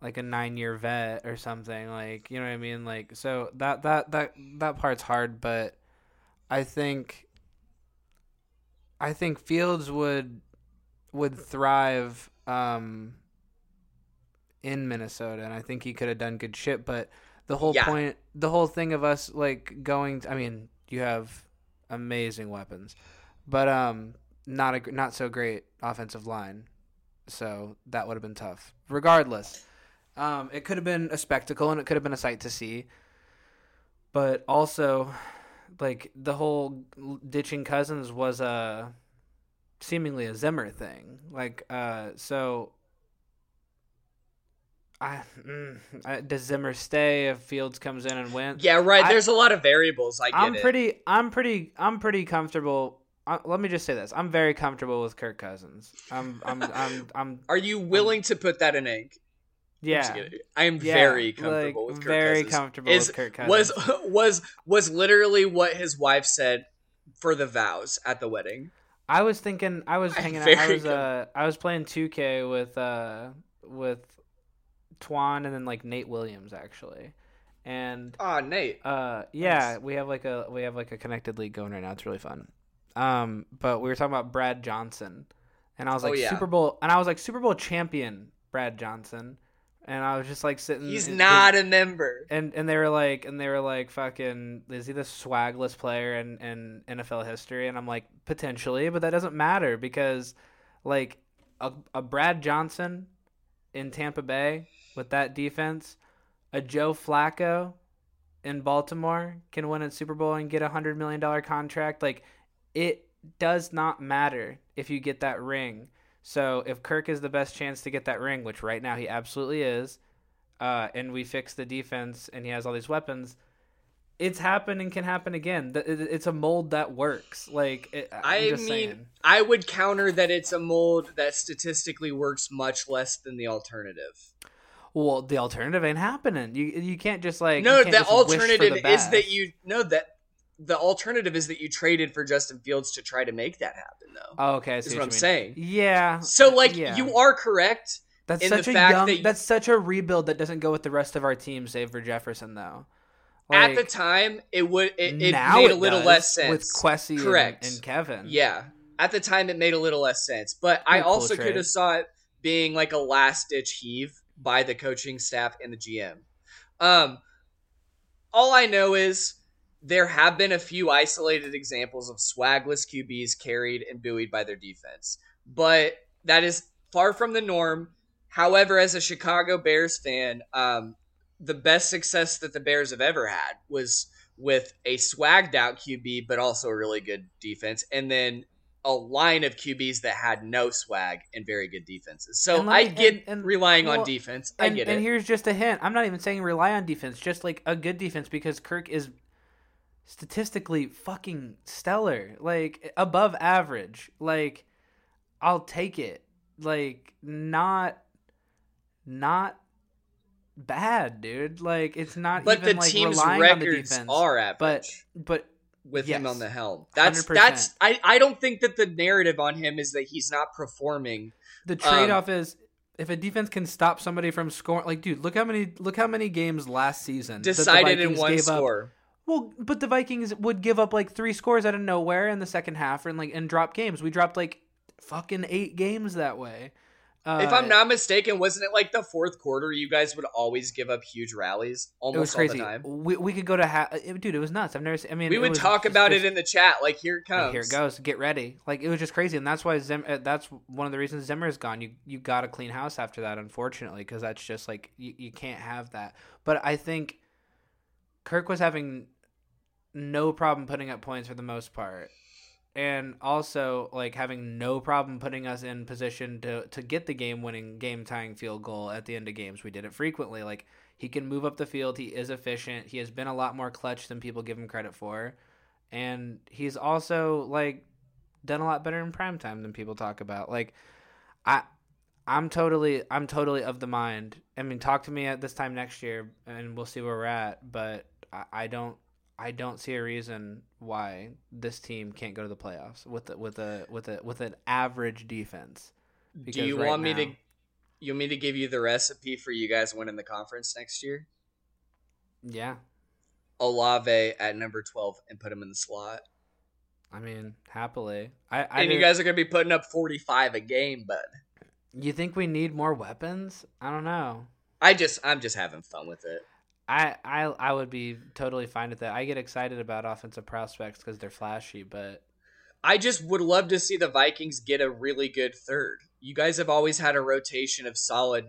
like a nine year vet or something. Like you know what I mean? Like so that that that that part's hard, but I think I think Fields would would thrive um in Minnesota and I think he could have done good shit, but the whole Yeah. point the whole thing of us like going I mean, you have amazing weapons, but um, not a not so great offensive line. So that would have been tough. Regardless, um, it could have been a spectacle and it could have been a sight to see. But also, like the whole ditching Cousins was a seemingly a Zimmer thing. Like, uh, so. I, mm, does Zimmer stay if Fields comes in and wins? yeah, right. I- There's a lot of variables. I get I'm it. pretty. I'm pretty. I'm pretty comfortable. Uh, let me just say this: I'm very comfortable with Kirk Cousins. I'm. I'm. I'm. I'm. Are you willing to put that in ink? I'm yeah. I am Yeah, very comfortable like, with Kirk very Cousins. comfortable Is- with Kirk Cousins. Was was was literally what his wife said for the vows at the wedding. I was thinking. I was I'm hanging out. I was. Uh. I was playing 2K with. Uh. With. Twan and then like Nate Williams actually, and Ah, Nate. Uh, yeah, we have like a we have like a connected league going right now. It's really fun. Um, but we were talking about Brad Johnson, and I was Oh, like yeah. Super Bowl, and I was like Super Bowl champion Brad Johnson, and I was just like sitting. He's and- not a member. And and they were like, and they were like, fucking, is he the swagless player in in NFL history? And I'm like, potentially, but that doesn't matter because, like, a a Brad Johnson in Tampa Bay with that defense, a Joe Flacco in Baltimore can win a Super Bowl and get a hundred million dollar contract. Like, it does not matter if you get that ring. So if Kirk is the best chance to get that ring, which right now he absolutely is, uh, and we fix the defense and he has all these weapons, it's happened and can happen again. It's a mold that works. Like it, I mean, saying. I would counter that it's a mold that statistically works much less than the alternative. Well, the alternative ain't happening. You you can't just like no, the just wish for alternative the is that you no that the alternative is that you traded for Justin Fields to try to make that happen though. Oh, okay, I is what, what I'm mean. saying. Yeah, So like yeah. you are correct. that's in the such a fact young. that you- That's such a rebuild that doesn't go with the rest of our team, save for Jefferson though. At the time, it would it, it now made it a little less sense with Kwesi Correct. and, Kevin. Yeah. At the time, it made a little less sense, but I Pretty cool also could have saw it being like a last ditch heave by the coaching staff and the GM. Um, all I know is there have been a few isolated examples of swagless QBs carried and buoyed by their defense, but that is far from the norm. However, as a Chicago Bears fan, um, the best success that the Bears have ever had was with a swagged out QB, but also a really good defense, and then a line of QBs that had no swag and very good defenses. So let I get and- and- relying well, on defense. I and, get it. and here's just a hint. I'm not even saying rely on defense, just like a good defense because Kirk is statistically fucking stellar, like above average. Like I'll take it. Like not not bad, dude. Like it's not but even the like team's relying on the records defense. are average. but but with him on the helm. That's 100%. that's I, I don't think that the narrative on him is that he's not performing. the Um, trade off is if a defense can stop somebody from scoring, like dude, look how many look how many games last season Decided in one gave up- score. Well, but the Vikings would give up like three scores out of nowhere in the second half, and like and drop games. We dropped like fucking eight games that way. Uh, if I'm not mistaken, wasn't it like the fourth quarter? You guys would always give up huge rallies it almost was crazy. all the time. We, we could go to ha- dude. It was nuts. I've never. Seen, I mean, We would was talk about crazy. it in the chat. Like here it Like, comes. here it goes. Get ready. Like it was just crazy, and that's why Zim. uh, That's one of the reasons Zimmer is gone. You you got to clean house after that, unfortunately, because that's just like you, you can't have that. But I think Kirk was having no problem putting up points for the most part, and also like having no problem putting us in position to to get the game winning, game tying field goal at the end of games. We did it frequently. Like he can move up the field. He is efficient. He has been a lot more clutch than people give him credit for and he's also like done a lot better in prime time than people talk about. Like I I'm totally I'm totally of the mind. I mean, talk to me at this time next year and we'll see where we're at, but I, I don't I don't see a reason why this team can't go to the playoffs with a, with a with a with an average defense. Do you right want me now- to? You want me to give you the recipe for you guys winning the conference next year? Yeah. Olave at number twelve and put him in the slot. I mean, happily. I, I and you guys are gonna be putting up forty five a game, bud. you think we need more weapons? I don't know. I just I'm just having fun with it. I, I I would be totally fine with that. I get excited about offensive prospects because they're flashy, but I just would love to see the Vikings get a really good third. You guys have always had a rotation of solid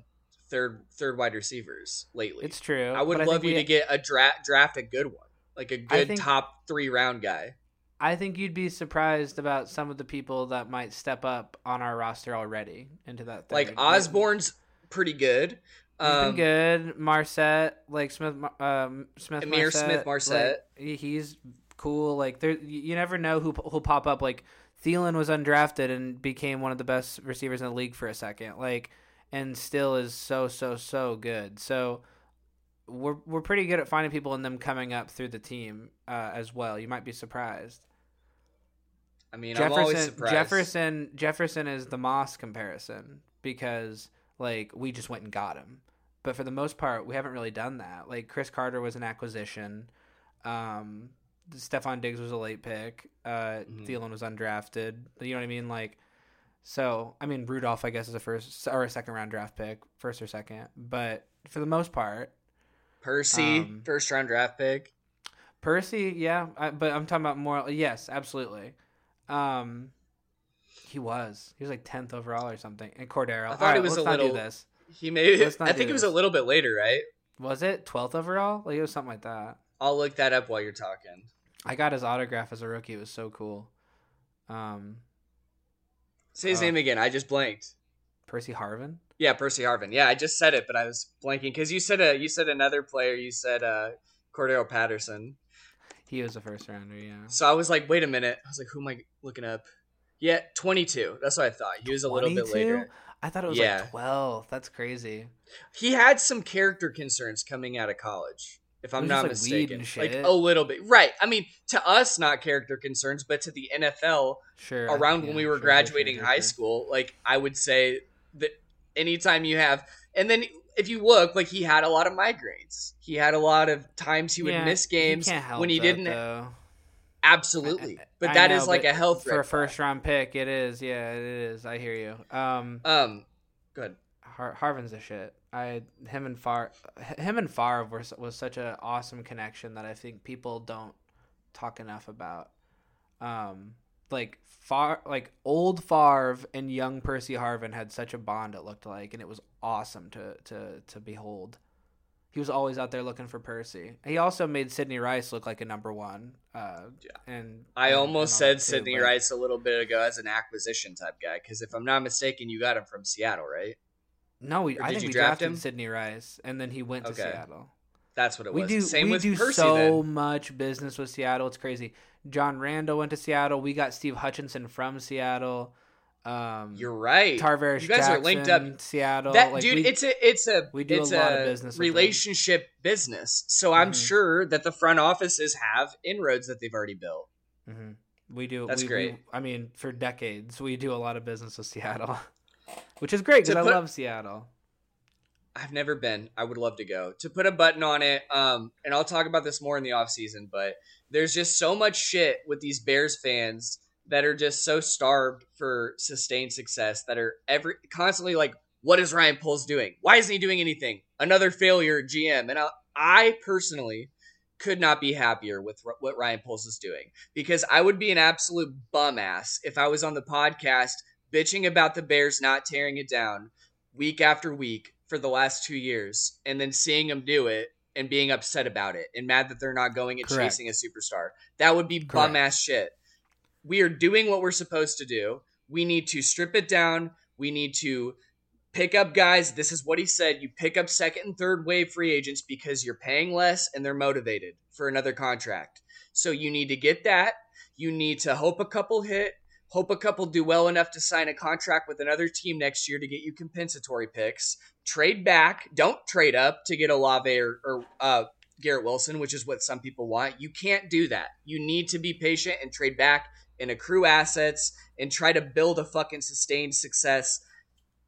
third third wide receivers lately. it's true. I would love think you we- to get a draft draft a good one, like a good think- top three round guy. I think you'd be surprised about some of the people that might step up on our roster already into that. Third. Like Osborne's pretty good. He's Um, been good. Marsette, like Smith, um, Smith, Ihmir Smith Marsette. like, he's cool. Like there, you never know who who'll pop up. Like Thielen was undrafted and became one of the best receivers in the league for a second. Like, and still is so so so good. So we're we're pretty good at finding people and them coming up through the team uh, as well. You might be surprised. I mean, I'm always Jefferson surprised. Jefferson Jefferson is the Moss comparison because like we just went and got him. But for the most part, we haven't really done that. Like Cris Carter was an acquisition. Um Stefon Diggs was a late pick. Uh Mhm. Thielen was undrafted. You know what I mean? Like so, I mean Rudolph I guess is a first or a second round draft pick, first or second. But for the most part, Percy, um, first round draft pick. Percy, yeah, I, but I'm talking about more. Yes, absolutely. Um, he was. He was like tenth overall or something. And Cordarrelle. I thought right, he was a little- this. He made. Let's I think it was a little bit later, right? Was it twelfth overall? Like it was something like that. I'll look that up while you're talking. I got his autograph as a rookie. It was so cool. Um, Say his Uh, name again. I just blanked. Percy Harvin. Yeah, Percy Harvin. Yeah, I just said it, but I was blanking because you said a you said another player. You said uh, Cordarrelle Patterson. He was a first rounder. Yeah. So I was like, wait a minute. I was like, who am I looking up? Yeah, 22. That's what I thought. He was a little bit later. I thought it was Yeah. like twelve. That's crazy. He had some character concerns coming out of college, if I'm not like, mistaken. Like a little bit. Right. I mean, to us, not character concerns, but to the NFL, Sure. around yeah, when we were sure, graduating sure, high school, like I would say that anytime you have, and then if you look, like he had a lot of migraines. He had a lot of times he would Yeah, miss games can't when he that, didn't. Though. Absolutely, but I that is know, like a health for a flag. first round pick. It is. Yeah, it is. I hear you. Um. Um, good. Har- Harvin's a shit. I him and Far him and Favre were, was such an awesome connection that I think people don't talk enough about. Um, like far like old Favre and young Percy Harvin had such a bond. It looked like, and it was awesome to to to behold. He was always out there looking for Percy. He also made Sidney Rice look like a number one. Uh, Yeah. and I and- almost and said too, Sidney but- Rice a little bit ago as an acquisition type guy because if I'm not mistaken, you got him from Seattle, right? No, we, I think you we draft drafted him? Sidney Rice, and then he went to Seattle. That's what it we was. do Same we with do Percy. so then. much business with Seattle. It's crazy. John Randle went to Seattle. We got Steve Hutchinson from Seattle. Um, You're right. Tarvaris You guys are linked up. Seattle. That Like, dude, we- it's a it's a we do a it's lot of business relationship business. So I'm Mhm. sure that the front offices have inroads that they've already built. Mm-hmm. we do. That's we, great. We, I mean, for decades, we do a lot of business with Seattle. which is great because I love Seattle. I've never been. I would love to go. To put a button on it, um, and I'll talk about this more in the offseason, but there's just so much shit with these Bears fans that are just so starved for sustained success that are every constantly like, what is Ryan Poles doing? Why isn't he doing anything? Another failure GM. And I, I personally could not be happier with r- what Ryan Poles is doing because I would be an absolute bum ass if I was on the podcast bitching about the Bears not tearing it down week after week for the last two years and then seeing them do it and being upset about it and mad that they're not going and Correct. chasing a superstar. That would be bum ass shit. We are doing what we're supposed to do. We need to strip it down. We need to pick up guys. This is what he said. You pick up second and third wave free agents because you're paying less and they're motivated for another contract. So you need to get that. You need to hope a couple hit, hope a couple do well enough to sign a contract with another team next year to get you compensatory picks. Trade back. Don't trade up to get Olave or, or uh, Garrett Wilson, which is what some people want. You can't do that. You need to be patient and trade back and accrue assets and try to build a fucking sustained success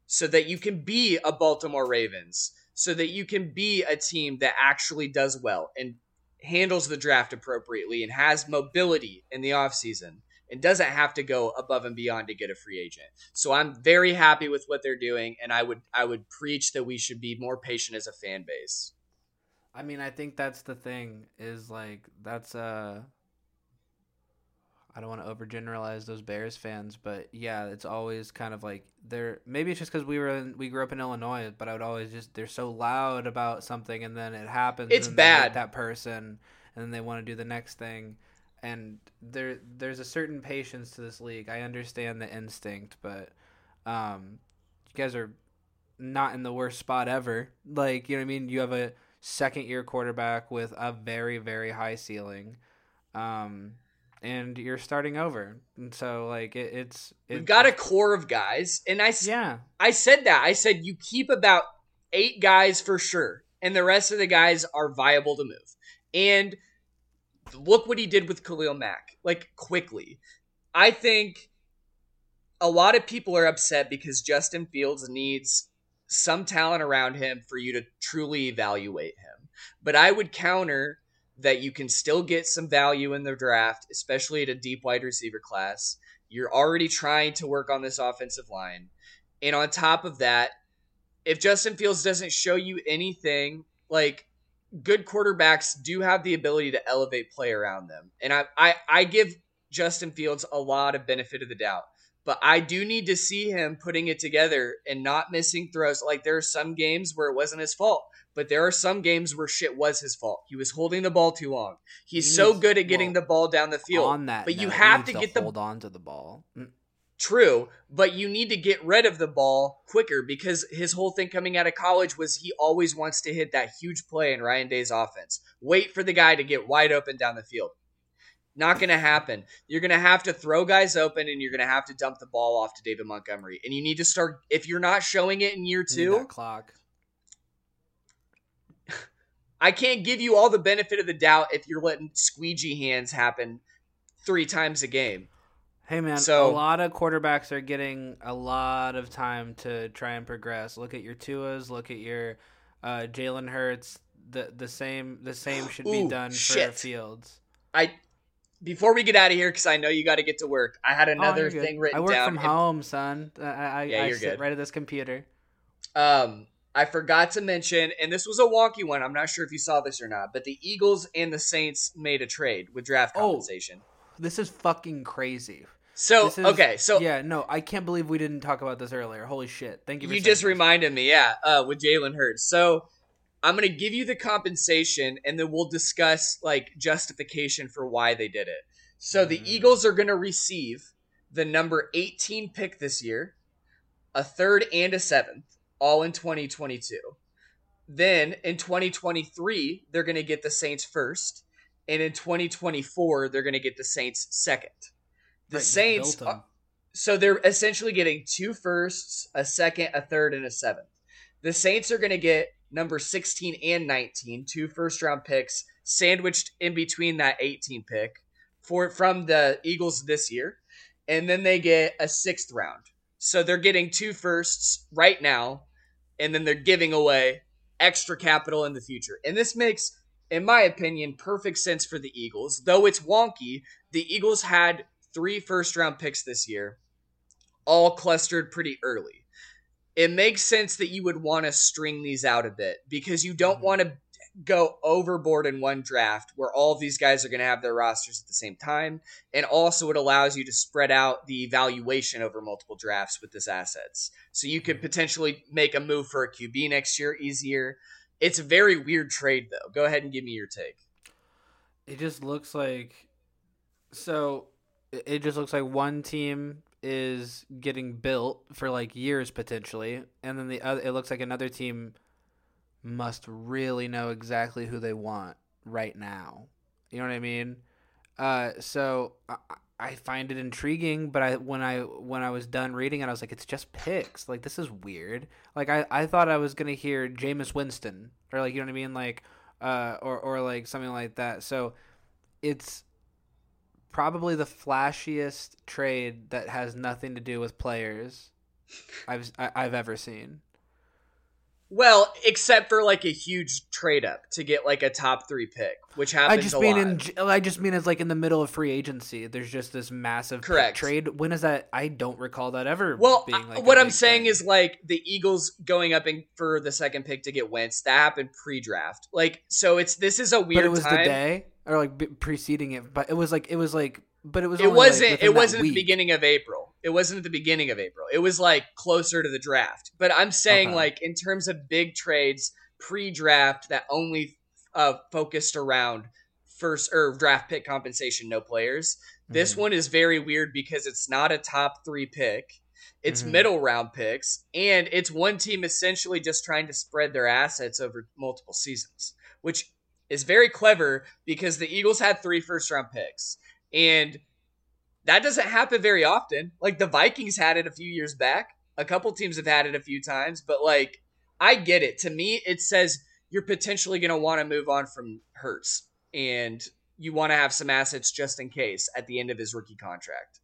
so that you can be a Baltimore Ravens, so that you can be a team that actually does well and handles the draft appropriately and has mobility in the offseason and doesn't have to go above and beyond to get a free agent. So I'm very happy with what they're doing and I would I would preach that we should be more patient as a fan base. I mean, I think that's the thing is like that's uh I don't want to overgeneralize those Bears fans, but yeah, it's always kind of like they're maybe it's just because we were in, we grew up in Illinois, but I would always just they're so loud about something and then it happens. It's and bad. that person, and then they want to do the next thing, and there there's a certain patience to this league. I understand the instinct, but um, you guys are not in the worst spot ever. Like you know what I mean. You have a second year quarterback with a very very high ceiling. Um, and you're starting over. And so like it, it's it, We've got a core of guys and I yeah. I said that. I said you keep about 8 guys for sure and the rest of the guys are viable to move. And look what he did with Khalil Mack, like quickly. I think a lot of people are upset because Justin Fields needs some talent around him for you to truly evaluate him. But I would counter that you can still get some value in the draft, especially at a deep wide receiver class. You're already trying to work on this offensive line. And on top of that, if Justin Fields doesn't show you anything, like good quarterbacks do have the ability to elevate play around them. And I, I, I give Justin Fields a lot of benefit of the doubt. But I do need to see him putting it together and not missing throws. Like there are some games where it wasn't his fault, but there are some games where shit was his fault. He was holding the ball too long. He's He so needs- good at getting well, the ball down the field. On that, but you note, he have needs to get the hold on to the ball. Mm, True, but you need to get rid of the ball quicker because his whole thing coming out of college was he always wants to hit that huge play in Ryan Day's offense. Wait for the guy to get wide open down the field. Not going to happen. You're going to have to throw guys open and you're going to have to dump the ball off to David Montgomery. And you need to start, if you're not showing it in year two, that clock. I can't give you all the benefit of the doubt if you're letting squeegee hands happen three times a game. Hey man, So- a lot of quarterbacks are getting a lot of time to try and progress. Look at your Tuas. Look at your uh, Jalen Hurts. The the same the same should be Ooh, done for. Fields. I before we get out of here because I know you got to get to work. I had Oh, another you're thing written I work down. from home, son. I I, Yeah, I you're sit good. right at this computer. Um, I forgot to mention, and this was a wonky one. I'm not sure if you saw this or not, but the Eagles and the Saints made a trade with draft Oh. compensation. This is fucking crazy. So is, okay, so yeah, no, I can't believe we didn't talk about this earlier. Holy shit! Thank you. For you just this. reminded me, yeah, uh, with Jalen Hurts. So I'm gonna give you the compensation, and then we'll discuss like justification for why they did it. So the Mhm. Eagles are gonna receive the number 18 pick this year, a third and a seventh, all in 2022. Then in 2023, they're gonna get the Saints first, and in 2024, they're gonna get the Saints second. The Right, Saints. are- so they're essentially getting two firsts, a second, a third, and a seventh. The Saints are going to get number 16 and 19, two first round picks sandwiched in between that 18 pick for from the Eagles this year. And then they get a sixth round. So they're getting two firsts right now, and then they're giving away extra capital in the future. And this makes, in my opinion, perfect sense for the Eagles. Though it's wonky, the Eagles had three first round picks this year, all clustered pretty early. It makes sense that you would want to string these out a bit because you don't Mhm. want to go overboard in one draft where all of these guys are going to have their rosters at the same time. And also, it allows you to spread out the valuation over multiple drafts with this assets. So you could hmm. potentially make a move for a QB next year easier. It's a very weird trade, though. Go ahead and give me your take. It just looks like so it- it just looks like one team is getting built for like years potentially and then the other it looks like another team must really know exactly who they want right now. You know what I mean? Uh so I, I find it intriguing, but I when I when I was done reading it, I was like, it's just picks. Like this is weird. Like I, I thought I was gonna hear Jameis Winston or like you know what I mean, like uh or or like something like that. So it's probably the flashiest trade that has nothing to do with players I've I, I've ever seen. Well, except for like a huge trade up to get like a top three pick, which I happens just a mean lot. in I just mean it's like in the middle of free agency. There's just this massive Correct. trade. When is that? I don't recall that ever. Well, being like what I'm saying thing. is like the Eagles going up in, for the second pick to get Wentz. That happened pre-draft. Like, so it's this is a weird but it was time. the day or like preceding it. But it was like it was like, but it was it wasn't within it wasn't the beginning of April. It wasn't at the beginning of April. It was like closer to the draft. But I'm saying Okay. like in terms of big trades pre-draft that only uh, focused around first or draft pick compensation, no players. This Mhm. one is very weird because it's not a top three pick. It's Mhm. middle round picks, and it's one team essentially just trying to spread their assets over multiple seasons, which is very clever because the Eagles had three first round picks. And that doesn't happen very often. Like the Vikings had it a few years back. A couple teams have had it a few times, but like I get it. To me, it says you're potentially going to want to move on from Hurts and you want to have some assets just in case at the end of his rookie contract.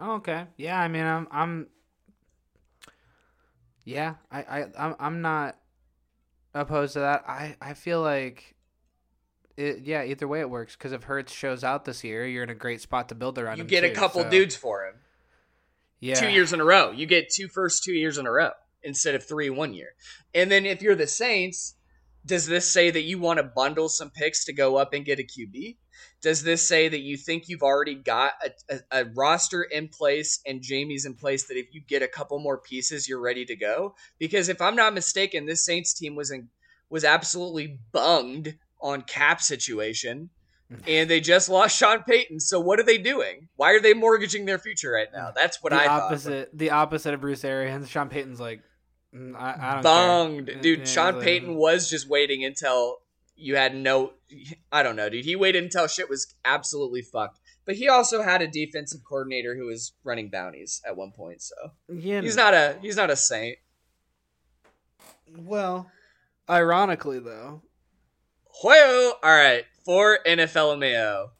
Oh, okay. Yeah, I mean, I'm, I'm. Yeah, I, I, I'm, I'm not opposed to that. I, I feel like, it, yeah, either way it works. Because if Hurts shows out this year, you're in a great spot to build around You get a couple so- dudes for him. Yeah. Two years in a row. You get two first two years in a row instead of three one year. And then if you're the Saints, does this say that you want to bundle some picks to go up and get a QB? Does this say that you think you've already got a, a, a roster in place and Jameis in place that if you get a couple more pieces, you're ready to go? Because if I'm not mistaken, this Saints team was in, was absolutely bunged on cap situation. And they just lost Sean Payton. So what are they doing? Why are they mortgaging their future right now? That's what the I thought. opposite, the opposite of Bruce Arians. Sean Payton's like, mm, I, I don't bunged, care. dude. Yeah, Sean he's like- Payton was just waiting until you had no. I don't know, dude. He waited until shit was absolutely fucked. But he also had a defensive coordinator who was running bounties at one point, so Yeah, he's not a he's not a saint. Well, ironically though, Whoa! All right, for NFL Mayo,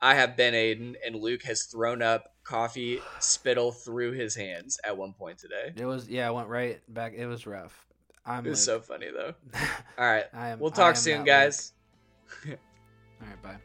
I have Ben Aiden, and Luke has thrown up coffee spittle through his hands at one point today. it was yeah, it went right back. It was rough. I'm It was like, so funny though. All right, I am. we'll I talk soon, guys. All right, bye.